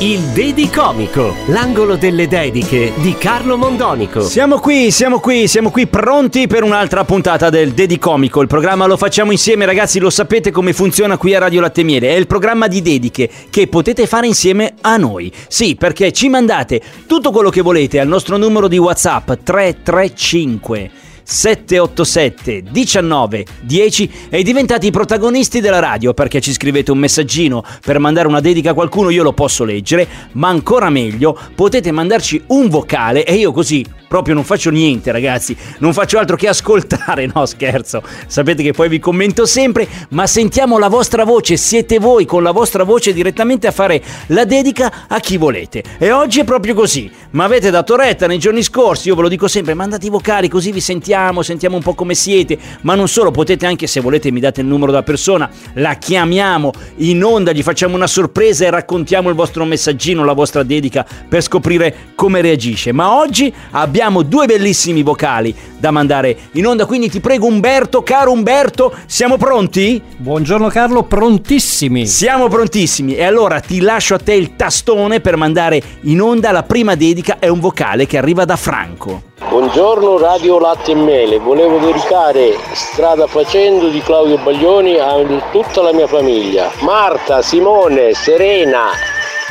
Il Dedi Comico, l'angolo delle dediche di Carlo Mondonico. Siamo qui, siamo qui, siamo qui pronti per un'altra puntata del Dedi Comico. Il programma lo facciamo insieme, ragazzi, lo sapete come funziona qui a Radio Latte Miele. È il programma di dediche che potete fare insieme a noi. Sì, perché ci mandate tutto quello che volete al nostro numero di WhatsApp 335 787 19 10 e diventate i protagonisti della radio perché ci scrivete un messaggino per mandare una dedica a qualcuno, io lo posso leggere, ma ancora meglio potete mandarci un vocale e io così proprio non faccio niente ragazzi, non faccio altro che ascoltare, no scherzo, sapete che poi vi commento sempre, ma sentiamo la vostra voce, siete voi con la vostra voce direttamente a fare la dedica a chi volete. E oggi è proprio così, ma avete dato retta nei giorni scorsi, io ve lo dico sempre, mandate i vocali così vi sentiamo, sentiamo un po' come siete, ma non solo, potete anche se volete mi date il numero della persona, la chiamiamo in onda, gli facciamo una sorpresa e raccontiamo il vostro messaggino, la vostra dedica per scoprire come reagisce. Ma oggi abbiamo due bellissimi vocali da mandare in onda, quindi ti prego Umberto, caro Umberto, siamo pronti? Buongiorno Carlo, prontissimi. Siamo prontissimi e allora ti lascio a te il tastone per mandare in onda la prima dedica, è un vocale che arriva da Franco. Buongiorno Radio Latte e Mele, volevo dedicare Strada Facendo di Claudio Baglioni a tutta la mia famiglia. Marta, Simone, Serena,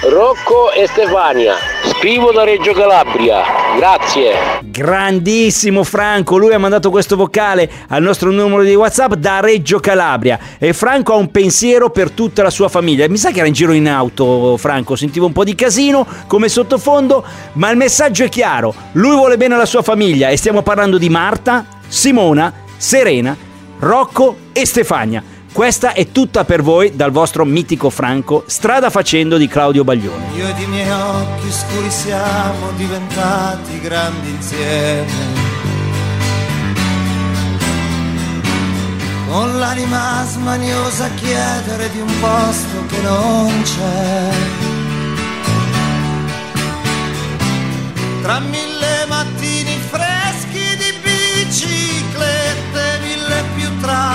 Rocco e Stefania. Scrivo da Reggio Calabria. Grazie. Grandissimo Franco, lui ha mandato questo vocale al nostro numero di WhatsApp da Reggio Calabria e Franco ha un pensiero per tutta la sua famiglia. Mi sa che era in giro in auto Franco, sentivo un po' di casino come sottofondo, ma il messaggio è chiaro. Lui vuole bene alla sua famiglia e stiamo parlando di Marta, Simona, Serena, Rocco e Stefania. Questa è tutta per voi dal vostro mitico Franco, strada facendo di Claudio Baglioni. Io ed i miei occhi scuri siamo diventati grandi insieme. Con l'anima smaniosa a chiedere di un posto che non c'è. Tra mille mattini freschi di biciclette, mille più tramonti dietro i fili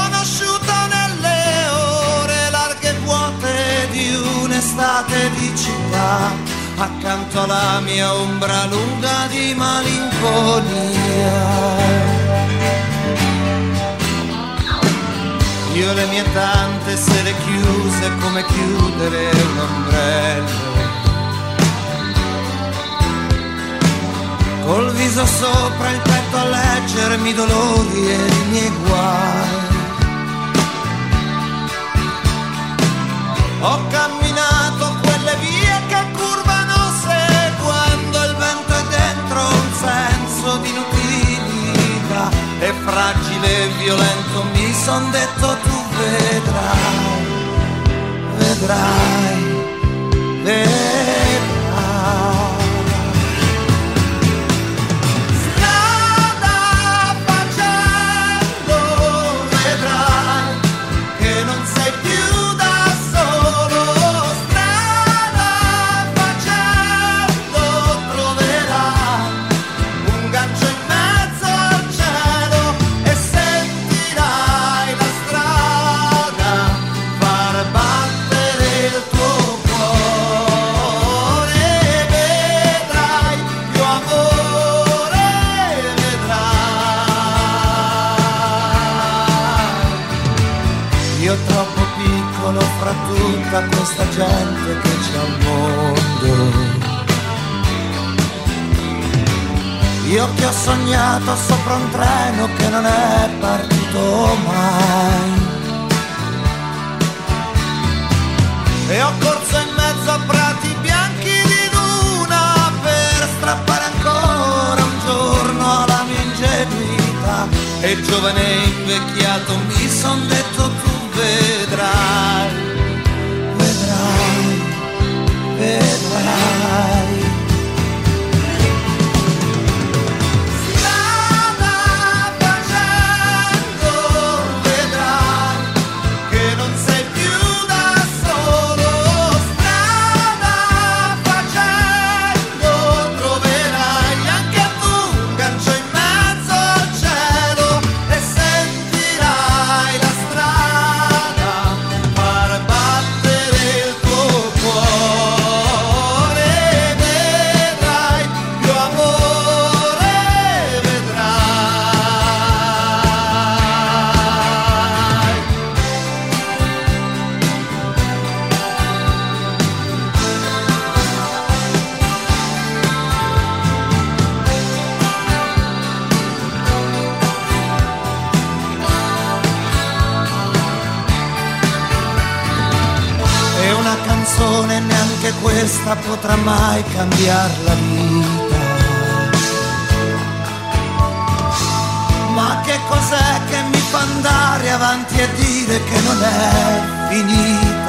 un'estate di città, accanto alla mia ombra lunga di malinconia. Io le mie tante sere chiuse come chiudere un ombrello. Col viso sopra il petto a leggermi dolori e i miei guai. Ho camminato quelle vie che curvano seguendo il vento e dentro un senso di inutilità. E fragile e violento mi son detto tu vedrai, viva questa gente che c'è al mondo. Io che ho sognato sopra un treno che non è partito mai. E ho corso in mezzo a prati bianchi di luna per strappare ancora un giorno alla mia ingenuità. E giovane e invecchiato mi son detto canzone neanche questa potrà mai cambiare la vita. Ma che cos'è che mi fa andare avanti e dire che non è finita?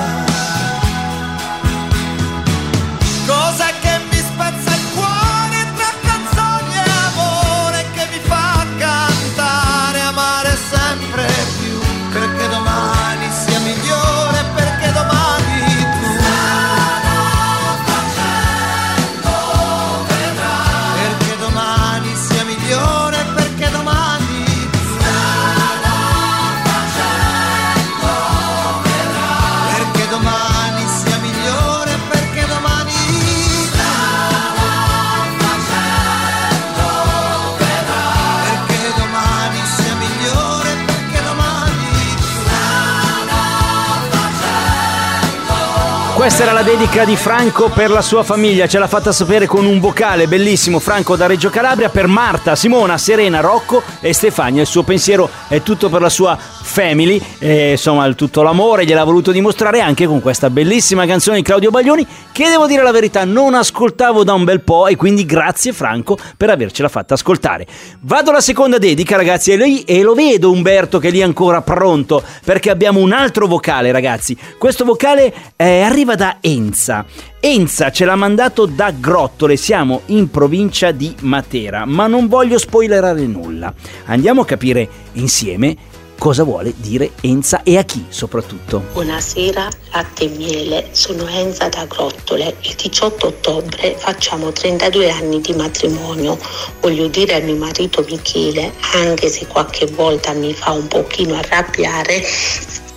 Questa era la dedica di Franco per la sua famiglia, ce l'ha fatta sapere con un vocale bellissimo Franco da Reggio Calabria per Marta, Simona, Serena, Rocco e Stefania. Il suo pensiero è tutto per la sua family, e, insomma tutto l'amore gliel'ha voluto dimostrare anche con questa bellissima canzone di Claudio Baglioni che devo dire la verità non ascoltavo da un bel po' e quindi grazie Franco per avercela fatta ascoltare. Vado alla seconda dedica ragazzi e, lì, e lo vedo Umberto che è lì ancora pronto perché abbiamo un altro vocale ragazzi. Questo vocale eh, arriva da Enza. Enza ce l'ha mandato da Grottole, siamo in provincia di Matera, ma non voglio spoilerare nulla. Andiamo a capire insieme cosa vuole dire Enza e a chi soprattutto. Buonasera, latte e miele, sono Enza da Grottole. Il 18 ottobre facciamo 32 anni di matrimonio. Voglio dire a mio marito Michele, anche se qualche volta mi fa un pochino arrabbiare,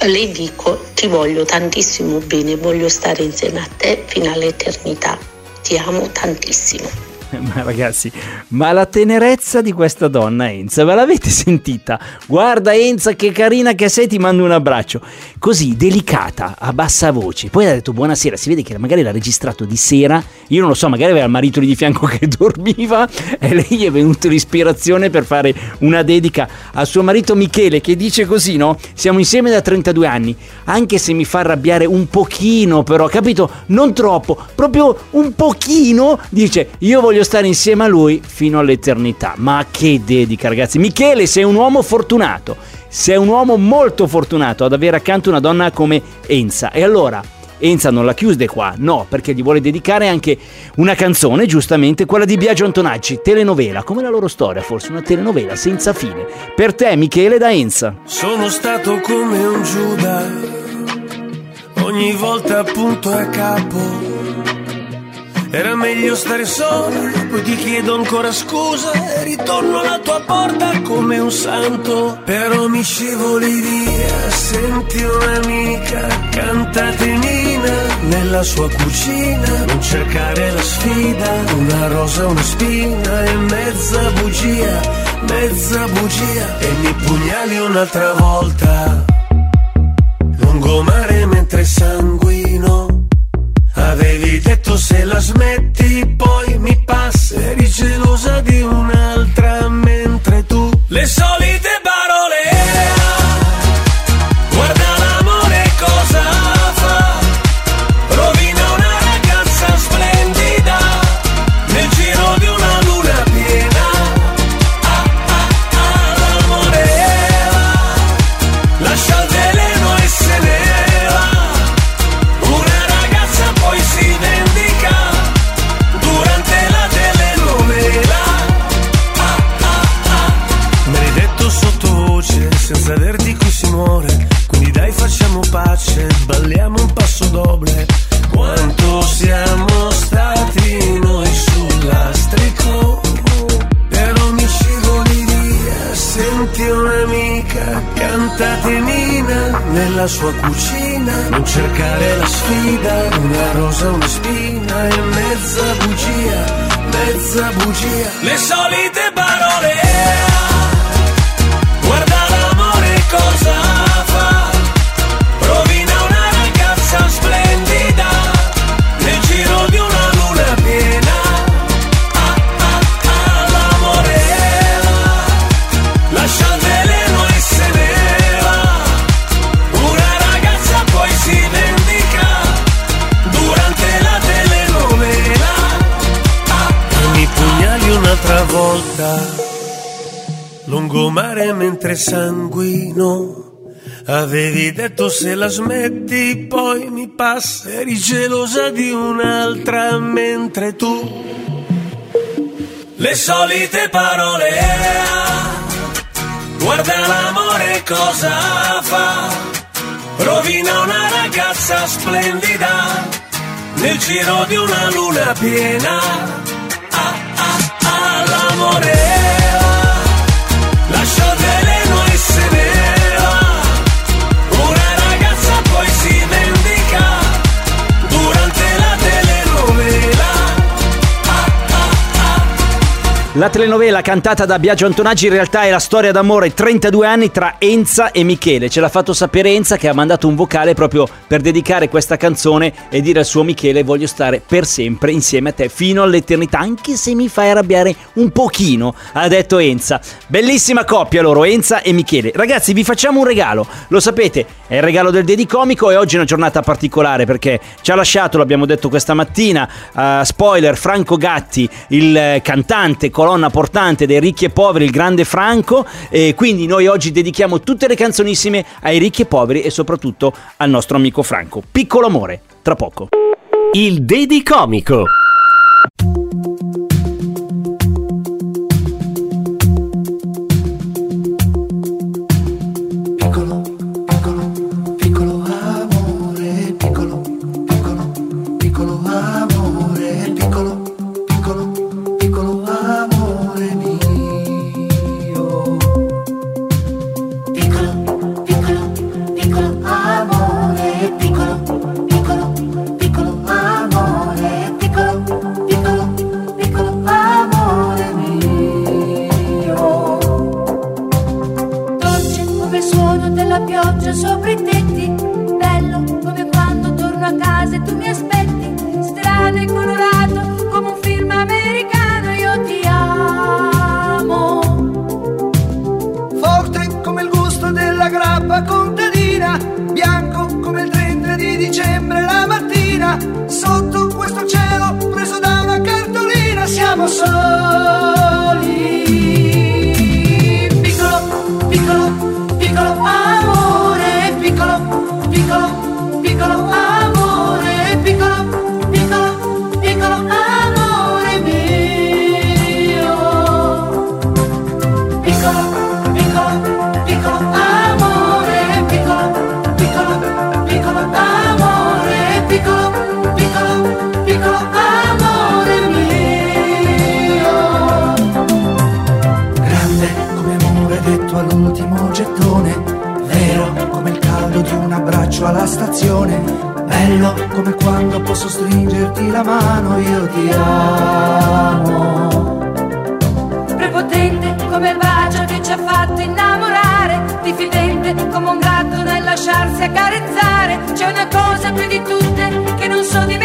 le dico ti voglio tantissimo bene, voglio stare insieme a te fino all'eternità. Ti amo tantissimo. Ma ragazzi, ma la tenerezza di questa donna Enza, ve l'avete sentita? Guarda Enza che carina che sei, ti mando un abbraccio. Così, delicata, a bassa voce. Poi ha detto buonasera, si vede che magari l'ha registrato di sera, io non lo so, magari aveva il marito lì di fianco che dormiva e lei è venuta l'ispirazione per fare una dedica a suo marito Michele che dice così, no? Siamo insieme da 32 anni, anche se mi fa arrabbiare un pochino però, capito? Non troppo, proprio un pochino, dice io voglio stare insieme a lui fino all'eternità. Ma che dedica, ragazzi. Michele, sei un uomo fortunato. Sei un uomo molto fortunato ad avere accanto una donna come Enza. E allora, Enza non la chiude qua, no, perché gli vuole dedicare anche una canzone, giustamente, quella di Biagio Antonacci, telenovela, come la loro storia, forse una telenovela senza fine. Per te, Michele da Enza. Sono stato come un Giuda, ogni volta punto a capo. Era meglio stare solo, poi ti chiedo ancora scusa e ritorno alla tua porta come un santo. Però mi scivoli via, senti un'amica, cantatenina nella sua cucina. Non cercare la sfida, una rosa, una spina e mezza bugia, mezza bugia. E mi pugnali un'altra volta, lungomare mentre sanguino. Detto se Sanguino. Avevi detto se la smetti poi mi passa Eri gelosa di un'altra mentre tu Le solite parole Guarda l'amore cosa fa Rovina una ragazza splendida Nel giro di una luna piena Ah ah ah l'amore La telenovela cantata da Biagio Antonaggi in realtà è la storia d'amore 32 anni tra Enza e Michele. Ce l'ha fatto sapere Enza che ha mandato un vocale proprio per dedicare questa canzone e dire al suo Michele voglio stare per sempre insieme a te fino all'eternità, anche se mi fai arrabbiare un pochino, ha detto Enza. Bellissima coppia loro, Enza e Michele. Ragazzi, vi facciamo un regalo. Lo sapete, è il regalo del Dedicomico e oggi è una giornata particolare perché ci ha lasciato, l'abbiamo detto questa mattina, eh, spoiler, Franco Gatti, il eh, cantante, colonna portante dei ricchi e poveri, il grande Franco, e quindi noi oggi dedichiamo tutte le canzonissime ai ricchi e poveri e soprattutto al nostro amico Franco. Piccolo amore, tra poco. Il Dedicomico. Piccolo abbraccio alla stazione, bello come quando posso stringerti la mano, io ti amo. prepotente come il bacio che ci ha fatto innamorare, diffidente come un gatto nel lasciarsi accarezzare. C'è una cosa più di tutte che non so dimenticare,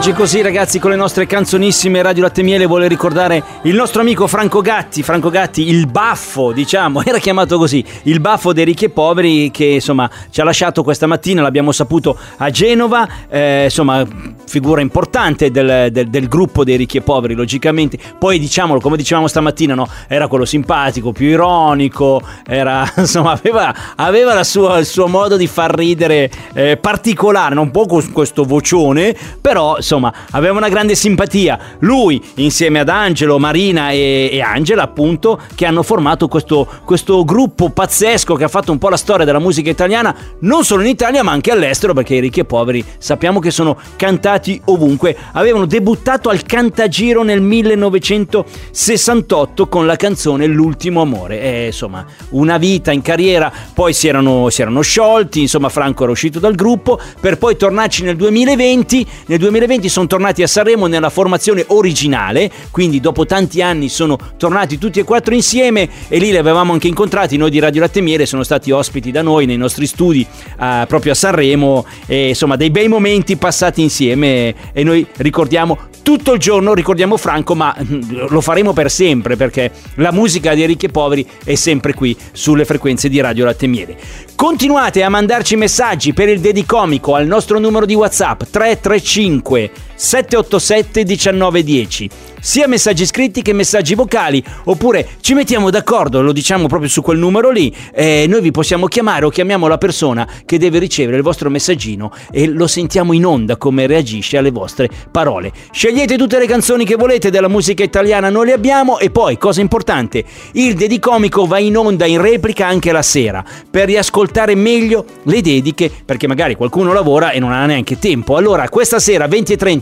Oggi così ragazzi con le nostre canzonissime Radio Latte Miele vuole ricordare il nostro amico Franco Gatti, Franco Gatti il baffo diciamo, era chiamato così, il baffo dei ricchi e poveri che insomma ci ha lasciato questa mattina, l'abbiamo saputo a Genova, eh, insomma figura importante del, del, del, gruppo dei ricchi e poveri logicamente, poi diciamolo come dicevamo stamattina no? era quello simpatico, più ironico, era insomma aveva, aveva sua, il suo modo di far ridere eh, particolare, un po' con questo vocione, però insomma aveva una grande simpatia. Lui insieme ad Angelo, Marina e, e Angela appunto che hanno formato questo, questo gruppo pazzesco che ha fatto un po' la storia della musica italiana non solo in Italia ma anche all'estero perché i ricchi e poveri sappiamo che sono cantati ovunque. Avevano debuttato al Cantagiro nel 1968 con la canzone L'ultimo amore. E, insomma una vita in carriera, poi si erano, si erano sciolti, insomma Franco era uscito dal gruppo per poi tornarci nel 2020. Nel 2020 sono tornati a Sanremo nella formazione originale, quindi dopo tanti anni sono tornati tutti e quattro insieme e lì li avevamo anche incontrati, noi di Radio Latte Miele sono stati ospiti da noi nei nostri studi eh, proprio a Sanremo e insomma dei bei momenti passati insieme e noi ricordiamo tutto il giorno, ricordiamo Franco, ma mm, lo faremo per sempre perché la musica dei ricchi e poveri è sempre qui sulle frequenze di Radio Latte Miele. Continuate a mandarci messaggi per il Dedicomico al nostro numero di WhatsApp 335 787 1910 sia messaggi scritti che messaggi vocali oppure ci mettiamo d'accordo lo diciamo proprio su quel numero lì e noi vi possiamo chiamare o chiamiamo la persona che deve ricevere il vostro messaggino e lo sentiamo in onda come reagisce alle vostre parole. Scegliete tutte le canzoni che volete della musica italiana noi le abbiamo e poi cosa importante il Dedicomico va in onda in replica anche la sera per riascoltare meglio le dediche perché magari qualcuno lavora e non ha neanche tempo. Allora questa sera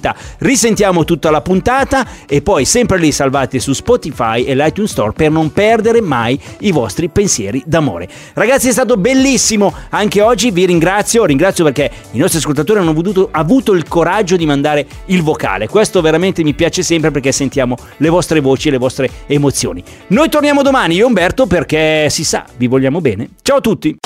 20.30 risentiamo tutta la puntata e poi sempre lì salvati su Spotify e l'iTunes Store per non perdere mai i vostri pensieri d'amore. Ragazzi è stato bellissimo anche oggi, vi ringrazio, ringrazio perché i nostri ascoltatori hanno avuto, avuto il coraggio di mandare il vocale, questo veramente mi piace sempre perché sentiamo le vostre voci e le vostre emozioni. Noi torniamo domani, io Umberto perché si sa, vi vogliamo bene. Ciao a tutti!